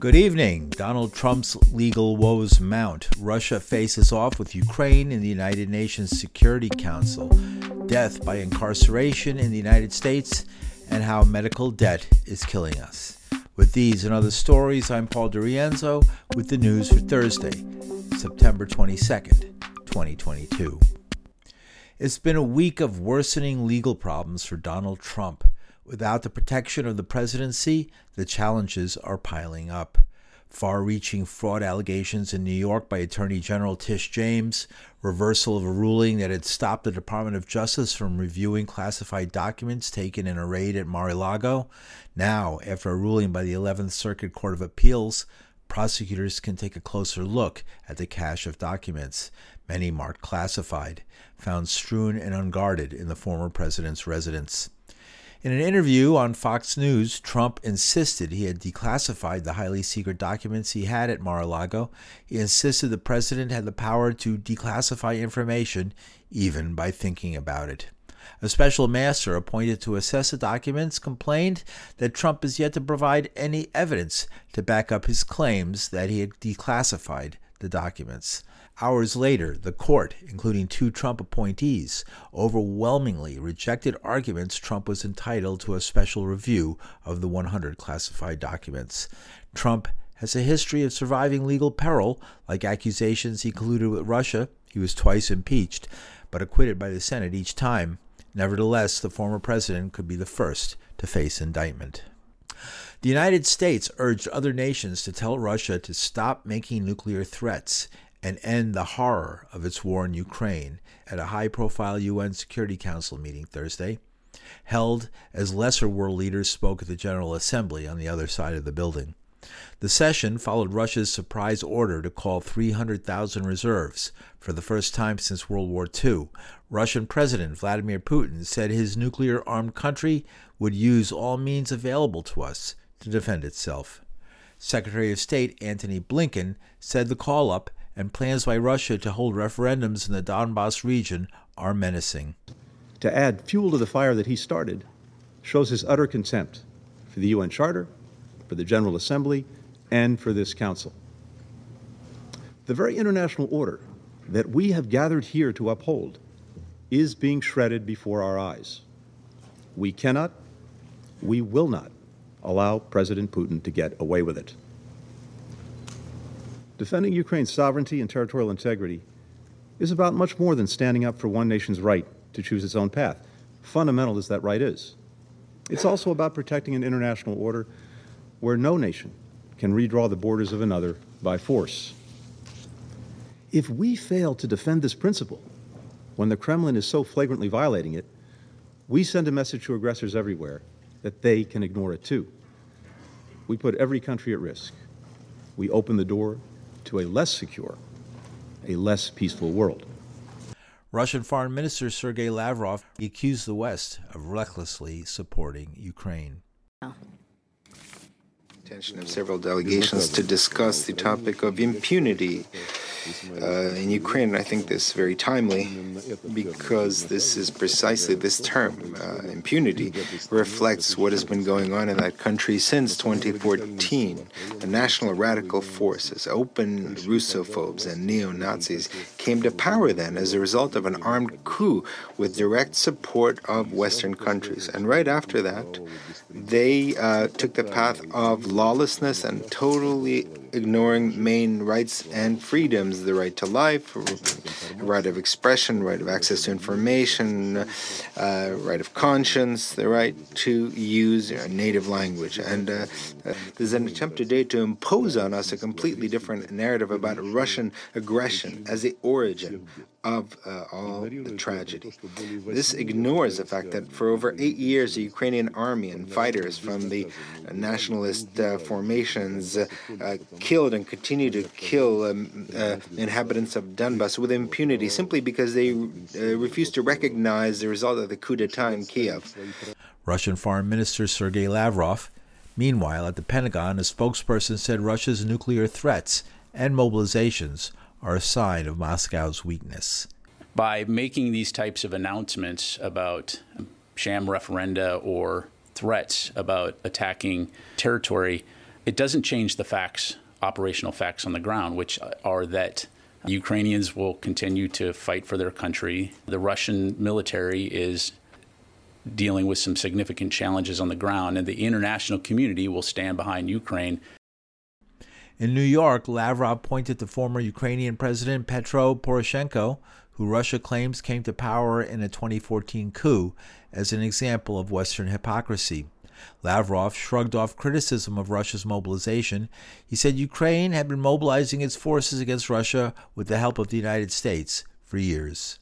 Good evening. Donald Trump's legal woes mount. Russia faces off with Ukraine in the United Nations Security Council. Death by incarceration in the United States, and how medical debt is killing us. With these and other stories, I'm Paul DiRienzo with the news for Thursday, September 22nd, 2022. It's been a week of worsening legal problems for Donald Trump. Without the protection of the presidency, the challenges are piling up. Far reaching fraud allegations in New York by Attorney General Tish James, reversal of a ruling that had stopped the Department of Justice from reviewing classified documents taken in a raid at Mar a Lago. Now, after a ruling by the 11th Circuit Court of Appeals, prosecutors can take a closer look at the cache of documents, many marked classified, found strewn and unguarded in the former president's residence. In an interview on Fox News, Trump insisted he had declassified the highly secret documents he had at Mar a Lago. He insisted the president had the power to declassify information, even by thinking about it. A special master appointed to assess the documents complained that Trump is yet to provide any evidence to back up his claims that he had declassified the documents. Hours later, the court, including two Trump appointees, overwhelmingly rejected arguments Trump was entitled to a special review of the 100 classified documents. Trump has a history of surviving legal peril, like accusations he colluded with Russia. He was twice impeached, but acquitted by the Senate each time. Nevertheless, the former president could be the first to face indictment. The United States urged other nations to tell Russia to stop making nuclear threats and end the horror of its war in Ukraine at a high profile UN Security Council meeting Thursday, held as lesser world leaders spoke at the General Assembly on the other side of the building. The session followed Russia's surprise order to call 300,000 reserves. For the first time since World War II, Russian President Vladimir Putin said his nuclear armed country would use all means available to us to defend itself. Secretary of State Antony Blinken said the call up and plans by Russia to hold referendums in the Donbass region are menacing. To add fuel to the fire that he started shows his utter contempt for the UN Charter, for the General Assembly, and for this Council. The very international order that we have gathered here to uphold is being shredded before our eyes. We cannot, we will not allow President Putin to get away with it. Defending Ukraine's sovereignty and territorial integrity is about much more than standing up for one nation's right to choose its own path, fundamental as that right is. It's also about protecting an international order where no nation can redraw the borders of another by force. If we fail to defend this principle when the Kremlin is so flagrantly violating it, we send a message to aggressors everywhere that they can ignore it too. We put every country at risk. We open the door to a less secure, a less peaceful world. Russian Foreign Minister Sergei Lavrov accused the West of recklessly supporting Ukraine. Attention of several delegations to discuss the topic of impunity uh, in Ukraine. I think this is very timely because this is precisely this term, uh, impunity, reflects what has been going on in that country since 2014. The national radical forces, open Russophobes and neo Nazis, came to power then as a result of an armed coup with direct support of Western countries. And right after that, they uh, took the path of lawlessness and totally ignoring main rights and freedoms the right to life, right of expression, right of access to information, uh, right of conscience, the right to use a native language. And uh, there's an attempt today to impose on us a completely different narrative about Russian aggression as the origin of uh, all the tragedy. This ignores the fact that for over eight years, the Ukrainian army and fighters from the nationalist uh, formations uh, killed and continue to kill um, uh, inhabitants of Donbass with impunity simply because they uh, refuse to recognize the result of the coup d'etat in Kiev. Russian Foreign Minister Sergei Lavrov. Meanwhile, at the Pentagon, a spokesperson said Russia's nuclear threats and mobilizations are a sign of Moscow's weakness. By making these types of announcements about sham referenda or threats about attacking territory, it doesn't change the facts, operational facts on the ground, which are that Ukrainians will continue to fight for their country. The Russian military is dealing with some significant challenges on the ground, and the international community will stand behind Ukraine. In New York, Lavrov pointed to former Ukrainian President Petro Poroshenko, who Russia claims came to power in a 2014 coup, as an example of Western hypocrisy. Lavrov shrugged off criticism of Russia's mobilization. He said Ukraine had been mobilizing its forces against Russia with the help of the United States for years.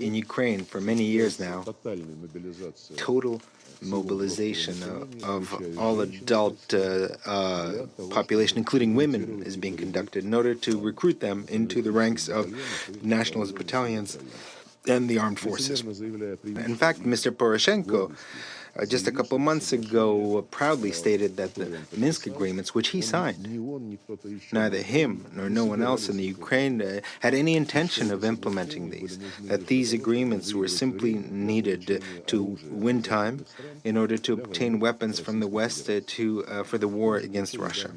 In Ukraine, for many years now, total mobilization of, of all adult uh, uh, population, including women, is being conducted in order to recruit them into the ranks of nationalist battalions and the armed forces. In fact, Mr. Poroshenko uh, just a couple months ago uh, proudly stated that the Minsk agreements, which he signed, neither him nor no one else in the Ukraine uh, had any intention of implementing these, that these agreements were simply needed to win time in order to obtain weapons from the West uh, to, uh, for the war against Russia.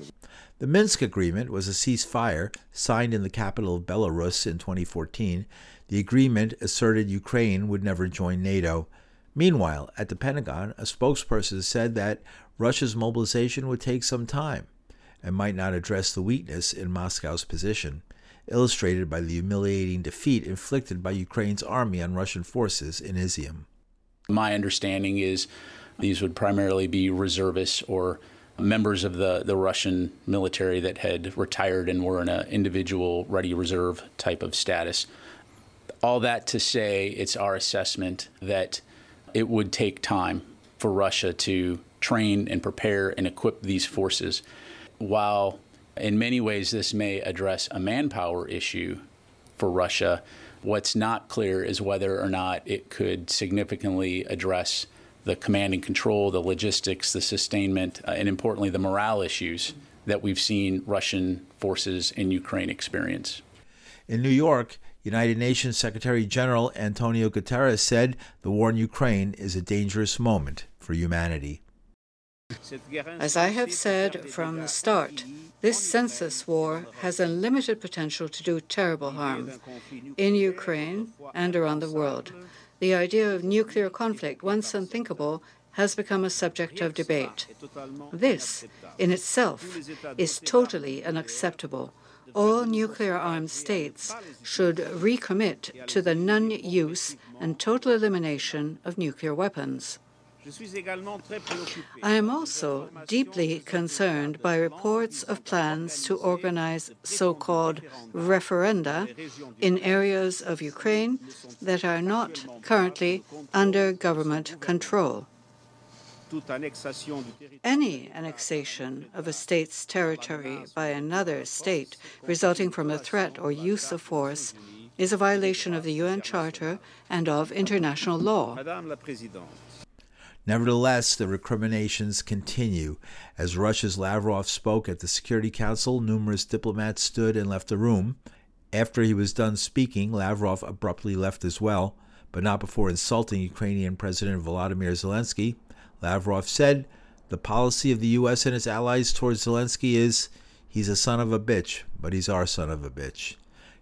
The Minsk Agreement was a ceasefire signed in the capital of Belarus in 2014. The agreement asserted Ukraine would never join NATO. Meanwhile, at the Pentagon, a spokesperson said that Russia's mobilization would take some time and might not address the weakness in Moscow's position, illustrated by the humiliating defeat inflicted by Ukraine's army on Russian forces in Izium. My understanding is these would primarily be reservists or members of the, the Russian military that had retired and were in an individual ready reserve type of status. All that to say, it's our assessment that it would take time for Russia to train and prepare and equip these forces. While in many ways this may address a manpower issue for Russia, what's not clear is whether or not it could significantly address the command and control, the logistics, the sustainment, uh, and importantly, the morale issues that we've seen Russian forces in Ukraine experience. In New York, United Nations Secretary General Antonio Guterres said the war in Ukraine is a dangerous moment for humanity. As I have said from the start, this senseless war has unlimited potential to do terrible harm in Ukraine and around the world. The idea of nuclear conflict, once unthinkable, has become a subject of debate. This, in itself, is totally unacceptable all nuclear armed states should recommit to the non use and total elimination of nuclear weapons. I am also deeply concerned by reports of plans to organize so called referenda in areas of Ukraine that are not currently under government control. Any annexation of a state's territory by another state resulting from a threat or use of force is a violation of the UN Charter and of international law. Nevertheless, the recriminations continue. As Russia's Lavrov spoke at the Security Council, numerous diplomats stood and left the room. After he was done speaking, Lavrov abruptly left as well, but not before insulting Ukrainian President Volodymyr Zelensky Lavrov said the policy of the U.S. and its allies towards Zelensky is he's a son of a bitch, but he's our son of a bitch.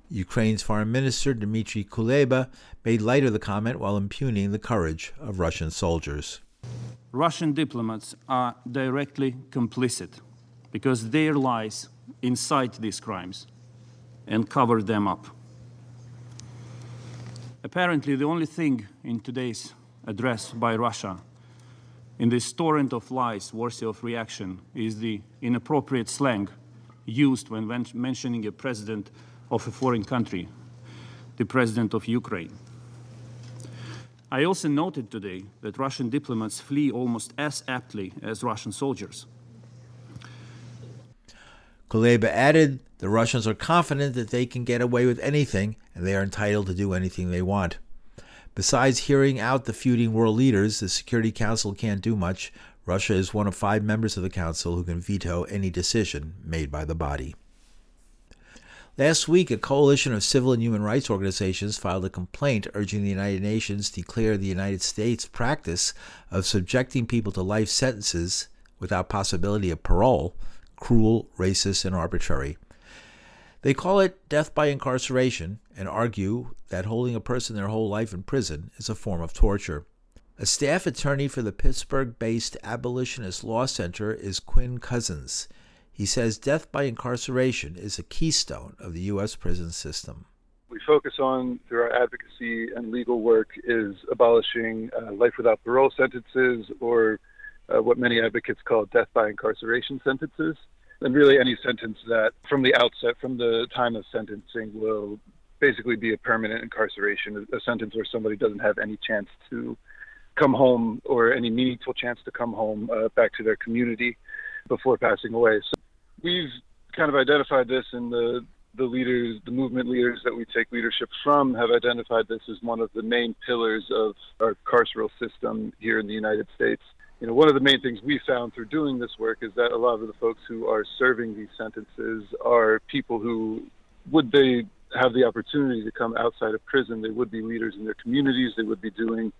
Ukraine's foreign minister Dmitry Kuleba made light of the comment while impugning the courage of Russian soldiers. Russian diplomats are directly complicit because their lies incite these crimes and cover them up. Apparently, the only thing in today's address by Russia in this torrent of lies of reaction is the inappropriate slang used when mentioning a president of a foreign country, the president of Ukraine. I also noted today that Russian diplomats flee almost as aptly as Russian soldiers. Kuleba added the Russians are confident that they can get away with anything and they are entitled to do anything they want. Besides hearing out the feuding world leaders, the Security Council can't do much. Russia is one of five members of the Council who can veto any decision made by the body. Last week, a coalition of civil and human rights organizations filed a complaint urging the United Nations to declare the United States' practice of subjecting people to life sentences without possibility of parole cruel, racist, and arbitrary. They call it death by incarceration and argue that holding a person their whole life in prison is a form of torture. A staff attorney for the Pittsburgh based Abolitionist Law Center is Quinn Cozzens. He says death by incarceration is a keystone of the U.S. prison system. We focus on through our advocacy and legal work is abolishing uh, life without parole sentences or uh, what many advocates call death by incarceration sentences. And really, any sentence that from the outset, from the time of sentencing, will basically be a permanent incarceration, a sentence where somebody doesn't have any chance to come home or any meaningful chance to come home uh, back to their community before passing away. So we've kind of identified this in the the leaders, the movement leaders that we take leadership from, have identified this as one of the main pillars of our carceral system here in the United States you know, one of the main things we found through doing this work is that a lot of the folks who are serving these sentences are people who, would they have the opportunity to come outside of prison, they would be leaders in their communities, they would be doing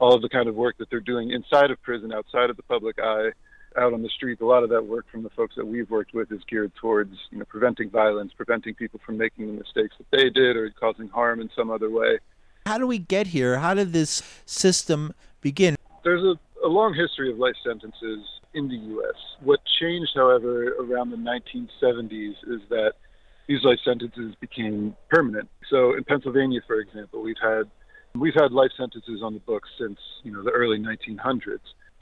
all of the kind of work that they're doing inside of prison, outside of the public eye, out on the street. A lot of that work from the folks that we've worked with is geared towards, you know, preventing violence, preventing people from making the mistakes that they did or causing harm in some other way. How do we get here? How did this system begin? There's a a long history of life sentences in the U.S. What changed, however, around the 1970s is that these life sentences became permanent. So in Pennsylvania, for example, we've had we've had life sentences on the books since you know the early 1900s.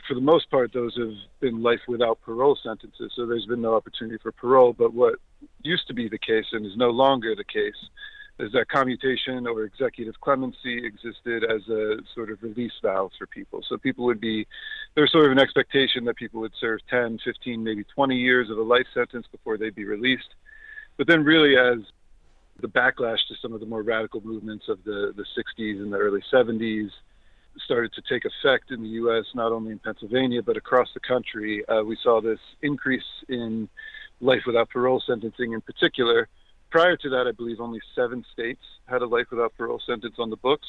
For the most part, those have been life without parole sentences, so there's been no opportunity for parole. But what used to be the case and is no longer the case is that commutation or executive clemency existed as a sort of release valve for people. So people would be, there's sort of an expectation that people would serve 10, 15, maybe 20 years of a life sentence before they'd be released. But then, really, as the backlash to some of the more radical movements of the, the 60s and the early 70s started to take effect in the U.S., not only in Pennsylvania, but across the country, uh, we saw this increase in life without parole sentencing in particular Prior to that, I believe only seven states had a life without parole sentence on the books.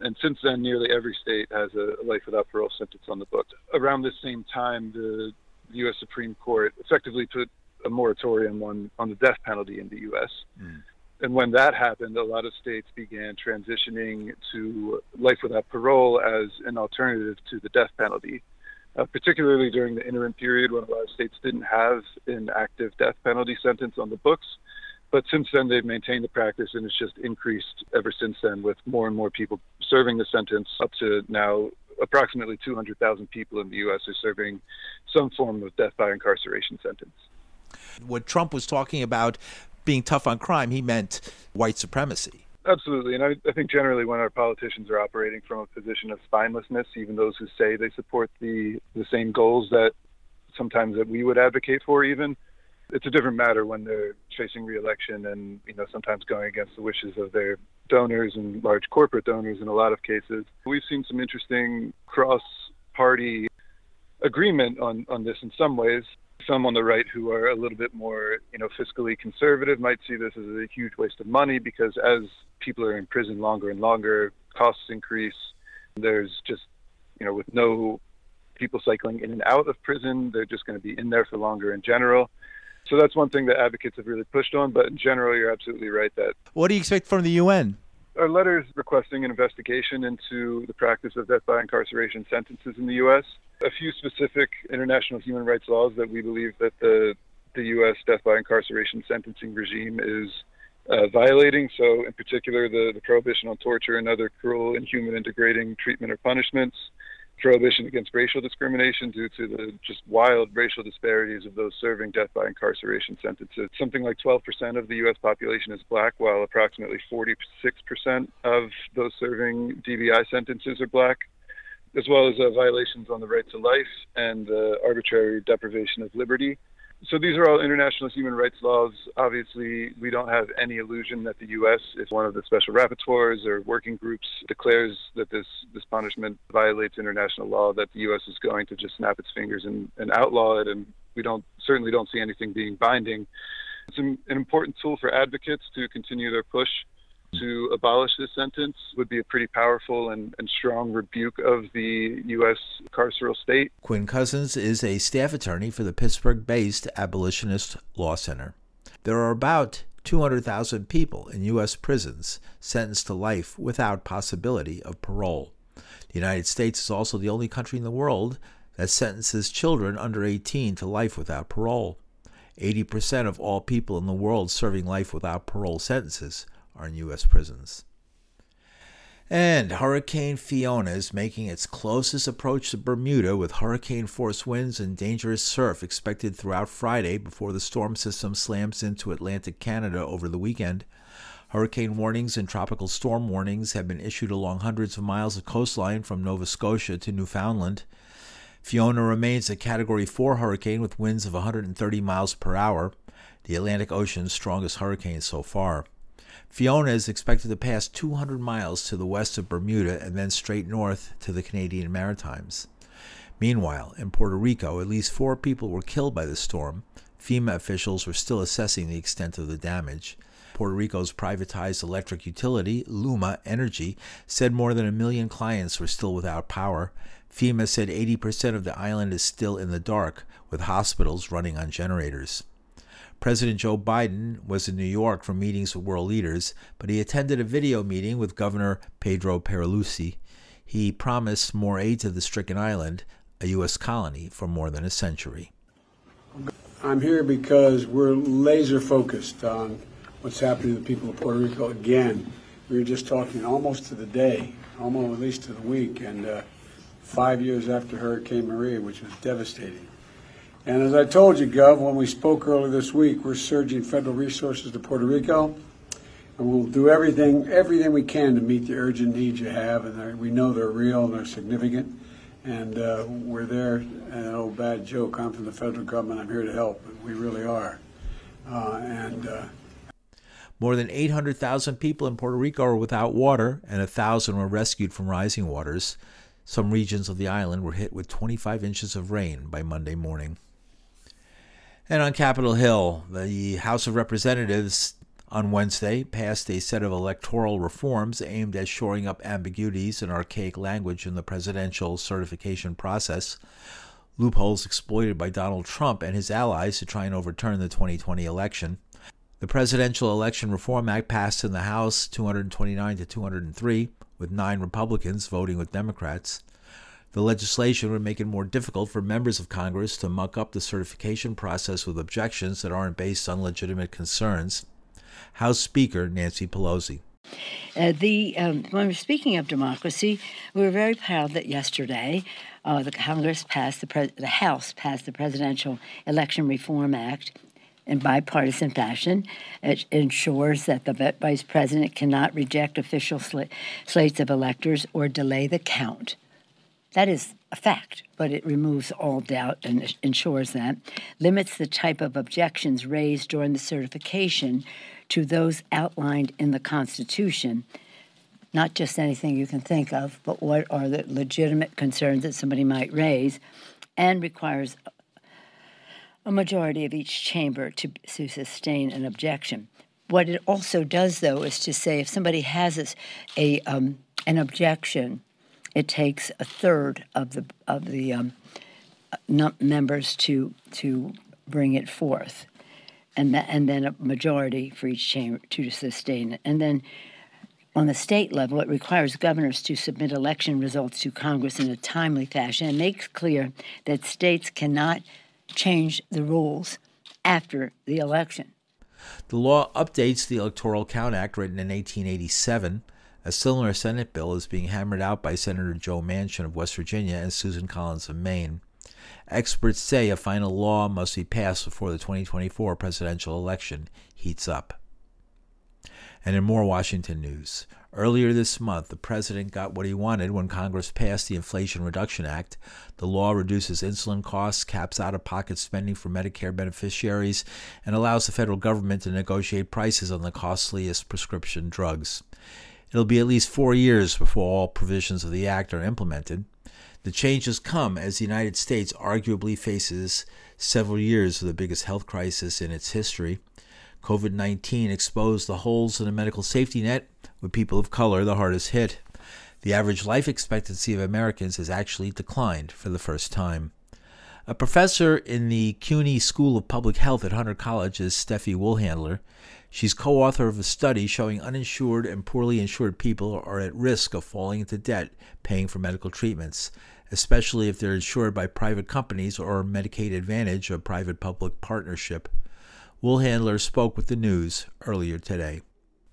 And since then, nearly every state has a life without parole sentence on the books. Around this same time, the U.S. Supreme Court effectively put a moratorium on, on the death penalty in the U.S. Mm. And when that happened, a lot of states began transitioning to life without parole as an alternative to the death penalty, uh, particularly during the interim period when a lot of states didn't have an active death penalty sentence on the books. But since then, they've maintained the practice, and it's just increased ever since then, with more and more people serving the sentence. Up to now, approximately 200,000 people in the U.S. are serving some form of death by incarceration sentence. When Trump was talking about being tough on crime, he meant white supremacy. Absolutely, and I, I, think generally when our politicians are operating from a position of spinelessness, even those who say they support the the same goals that sometimes that we would advocate for, even it's a different matter when they're facing reelection and you know sometimes going against the wishes of their donors and large corporate donors in a lot of cases. We've seen some interesting cross-party agreement on on this in some ways. Some on the right who are a little bit more, you know, fiscally conservative might see this as a huge waste of money because as people are in prison longer and longer, costs increase. There's just, you know, with no people cycling in and out of prison, they're just going to be in there for longer in general. So that's one thing that advocates have really pushed on. But in general, you're absolutely right that. What do you expect from the UN? Our letter is requesting an investigation into the practice of death by incarceration sentences in the U.S. A few specific international human rights laws that we believe that the the U.S. death by incarceration sentencing regime is uh, violating. So, in particular, the, the prohibition on torture and other cruel, inhuman, and degrading treatment or punishments, prohibition against racial discrimination due to the just wild racial disparities of those serving death by incarceration sentences. Something like 12% of the U.S. population is black, while approximately 46% of those serving DBI sentences are black, as well as uh, violations on the right to life and uh, arbitrary deprivation of liberty so these are all international human rights laws. Obviously, we don't have any illusion that the U.S., if one of the special rapporteurs or working groups declares that this, this punishment violates international law, that the U.S. is going to just snap its fingers and, and outlaw it. And we don't certainly don't see anything being binding. It's an, an important tool for advocates to continue their push to abolish this sentence would be a pretty powerful and, and strong rebuke of the U.S. carceral state. Quinn Cozzens is a staff attorney for the Pittsburgh based Abolitionist Law Center. There are about 200,000 people in U.S. prisons sentenced to life without possibility of parole. The United States is also the only country in the world that sentences children under 18 to life without parole. 80% of all people in the world serving life without parole sentences are in U.S. prisons. And Hurricane Fiona is making its closest approach to Bermuda with hurricane force winds and dangerous surf expected throughout Friday before the storm system slams into Atlantic Canada over the weekend. Hurricane warnings and tropical storm warnings have been issued along hundreds of miles of coastline from Nova Scotia to Newfoundland. Fiona remains a Category 4 hurricane with winds of 130 miles per hour, the Atlantic Ocean's strongest hurricane so far. Fiona is expected to pass 200 miles to the west of Bermuda and then straight north to the Canadian Maritimes. Meanwhile, in Puerto Rico, at least four people were killed by the storm. FEMA officials were still assessing the extent of the damage. Puerto Rico's privatized electric utility, Luma Energy, said more than a million clients were still without power. FEMA said 80% of the island is still in the dark, with hospitals running on generators. President Joe Biden was in New York for meetings with world leaders, but he attended a video meeting with Governor Pedro Pierluisi. He promised more aid to the stricken island, a U.S. colony for more than a century. I'm here because we're laser focused on what's happening to the people of Puerto Rico again. We were just talking almost to the day, almost at least to the week, and uh, five years after Hurricane Maria, which was devastating. And as I told you, Gov, when we spoke earlier this week, we're surging federal resources to Puerto Rico, and we'll do everything everything we can to meet the urgent needs you have. And we know they're real and they're significant, and uh, we're there. An old bad joke. I'm from the federal government. I'm here to help. We really are. Uh, and uh, more than 800,000 people in Puerto Rico are without water, and 1,000 were rescued from rising waters. Some regions of the island were hit with 25 inches of rain by Monday morning. And on Capitol Hill, the House of Representatives on Wednesday passed a set of electoral reforms aimed at shoring up ambiguities and archaic language in the presidential certification process, loopholes exploited by Donald Trump and his allies to try and overturn the 2020 election. The Presidential Election Reform Act passed in the House 229 to 203, with nine Republicans voting with Democrats. The legislation would make it more difficult for members of Congress to muck up the certification process with objections that aren't based on legitimate concerns. House Speaker Nancy Pelosi. Uh, the um, when we're speaking of democracy, we were very proud that yesterday uh, the Congress passed the the House passed the Presidential Election Reform Act in bipartisan fashion. It ensures that the vice president cannot reject official sl- slates of electors or delay the count that is a fact, but it removes all doubt and ensures that, limits the type of objections raised during the certification to those outlined in the Constitution, not just anything you can think of, but what are the legitimate concerns that somebody might raise, and requires a majority of each chamber to, to sustain an objection. What it also does, though, is to say if somebody has a, a um, an objection it takes a third of the of the um, members to to bring it forth, and that, and then a majority for each chamber to sustain it, and then. On the state level, it requires governors to submit election results to Congress in a timely fashion and makes clear that states cannot change the rules after the election. The law updates the Electoral Count Act written in 1887 a similar Senate bill is being hammered out by Senator Joe Manchin of West Virginia and Susan Collins of Maine. Experts say a final law must be passed before the 2024 presidential election heats up. And in more Washington news, earlier this month, the president got what he wanted when Congress passed the Inflation Reduction Act. The law reduces insulin costs, caps out of pocket spending for Medicare beneficiaries, and allows the federal government to negotiate prices on the costliest prescription drugs. It'll be at least four years before all provisions of the Act are implemented. The changes come as the United States arguably faces several years of the biggest health crisis in its history. COVID 19 exposed the holes in the medical safety net, with people of color the hardest hit. The average life expectancy of Americans has actually declined for the first time. A professor in the CUNY School of Public Health at Hunter College is Steffi Woolhandler. She's co author of a study showing uninsured and poorly insured people are at risk of falling into debt paying for medical treatments, especially if they're insured by private companies or Medicaid Advantage, a private public partnership. Woolhandler spoke with the news earlier today.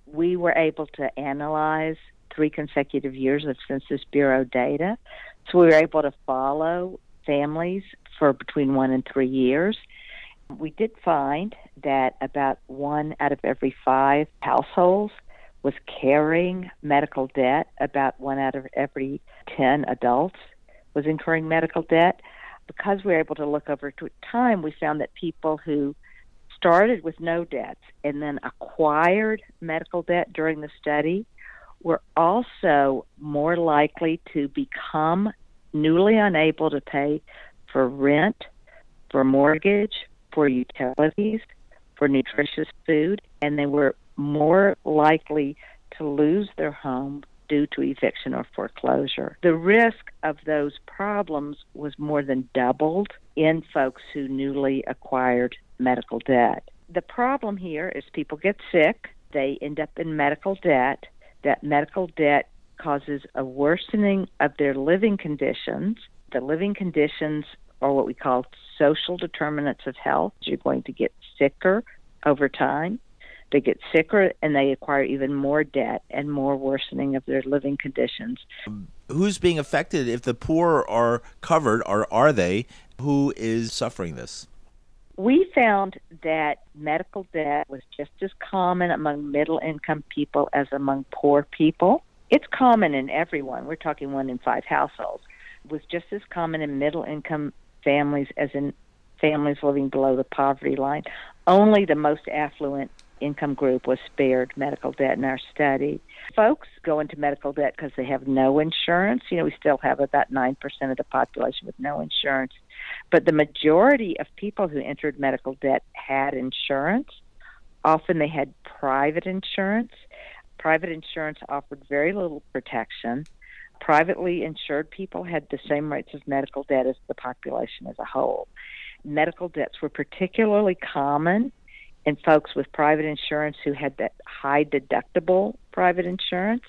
We were able to analyze three consecutive years of Census Bureau data. So we were able to follow families for between one and three years. We did find that about one out of every five households was carrying medical debt. About one out of every 10 adults was incurring medical debt. Because we were able to look over time, we found that people who started with no debts and then acquired medical debt during the study were also more likely to become newly unable to pay for rent, for mortgage, for utilities, for nutritious food, and they were more likely to lose their home due to eviction or foreclosure. The risk of those problems was more than doubled in folks who newly acquired medical debt. The problem here is people get sick, they end up in medical debt, that medical debt causes a worsening of their living conditions. The living conditions are what we call social determinants of health. You're going to get sicker over time. They get sicker and they acquire even more debt and more worsening of their living conditions. Who's being affected if the poor are covered, or are they? Who is suffering this? We found that medical debt was just as common among middle income people as among poor people. It's common in everyone. We're talking one in five households. It was just as common in middle income families as in families living below the poverty line. Only the most affluent income group was spared medical debt in our study. Folks go into medical debt because they have no insurance. You know, we still have about 9% of the population with no insurance. But the majority of people who entered medical debt had insurance. Often they had private insurance. Private insurance offered very little protection. Privately insured people had the same rates of medical debt as the population as a whole. Medical debts were particularly common in folks with private insurance who had that high deductible private insurance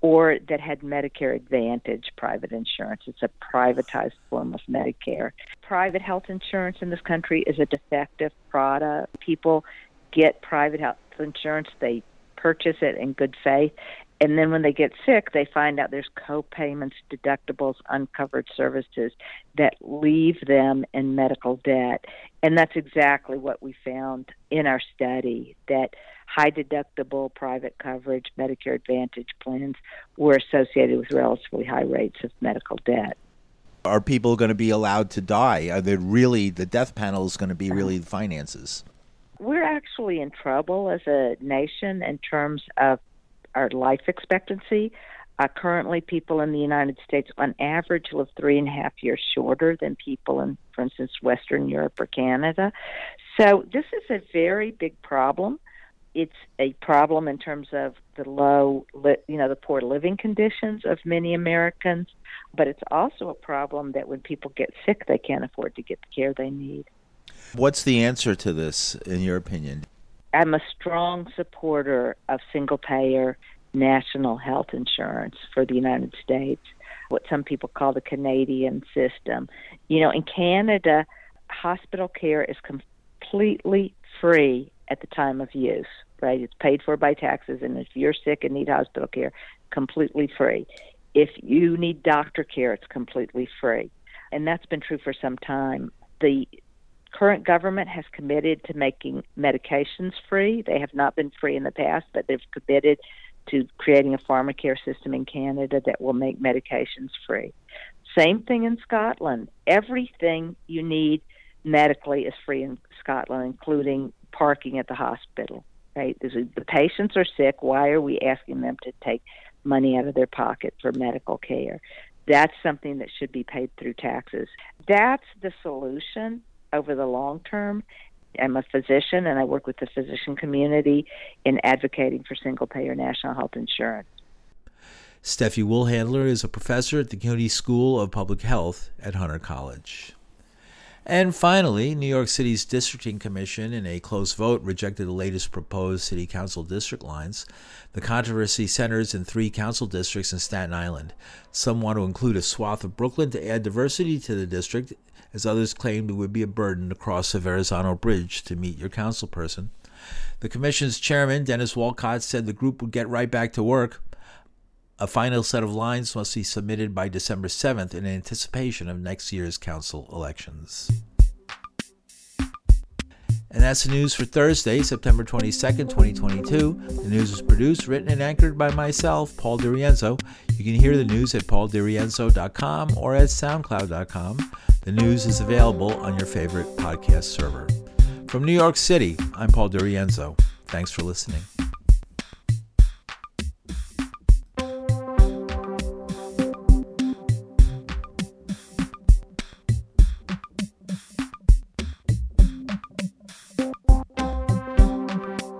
or that had Medicare Advantage private insurance. It's a privatized form of Medicare. Private health insurance in this country is a defective product. People get private health insurance, they purchase it in good faith, and then when they get sick, they find out there's co-payments, deductibles, uncovered services that leave them in medical debt. And that's exactly what we found in our study that high deductible private coverage Medicare Advantage plans were associated with relatively high rates of medical debt. Are people going to be allowed to die? Are they really the death panel is going to be really the finances? We're actually in trouble as a nation in terms of our life expectancy. Uh, currently, people in the United States, on average, live three and a half years shorter than people in, for instance, Western Europe or Canada. So, this is a very big problem. It's a problem in terms of the low, you know, the poor living conditions of many Americans, but it's also a problem that when people get sick, they can't afford to get the care they need. What's the answer to this, in your opinion? I'm a strong supporter of single payer national health insurance for the United States, what some people call the Canadian system. You know, in Canada, hospital care is completely free at the time of use, right? It's paid for by taxes, and if you're sick and need hospital care, completely free. If you need doctor care, it's completely free. And that's been true for some time. The current government has committed to making medications free. They have not been free in the past, but they've committed to creating a pharmacare system in Canada that will make medications free. Same thing in Scotland. Everything you need medically is free in Scotland, including parking at the hospital. Right? The patients are sick. Why are we asking them to take money out of their pocket for medical care? That's something that should be paid through taxes. That's the solution over the long term. I'm a physician and I work with the physician community in advocating for single payer national health insurance. Steffi Woolhandler is a professor at the CUNY School of Public Health at Hunter College. And finally, New York City's Districting Commission, in a close vote, rejected the latest proposed city council district lines. The controversy centers in three council districts in Staten Island. Some want to include a swath of Brooklyn to add diversity to the district, as others claimed it would be a burden to cross the Verrazano Bridge to meet your council person. The commission's chairman, Dennis Walcott, said the group would get right back to work. A final set of lines must be submitted by December 7th in anticipation of next year's council elections. And that's the news for Thursday, September 22nd, 2022. The news is produced, written, and anchored by myself, Paul DiRienzo. You can hear the news at pauldirienzo.com or at soundcloud.com. The news is available on your favorite podcast server. From New York City, I'm Paul DiRienzo. Thanks for listening.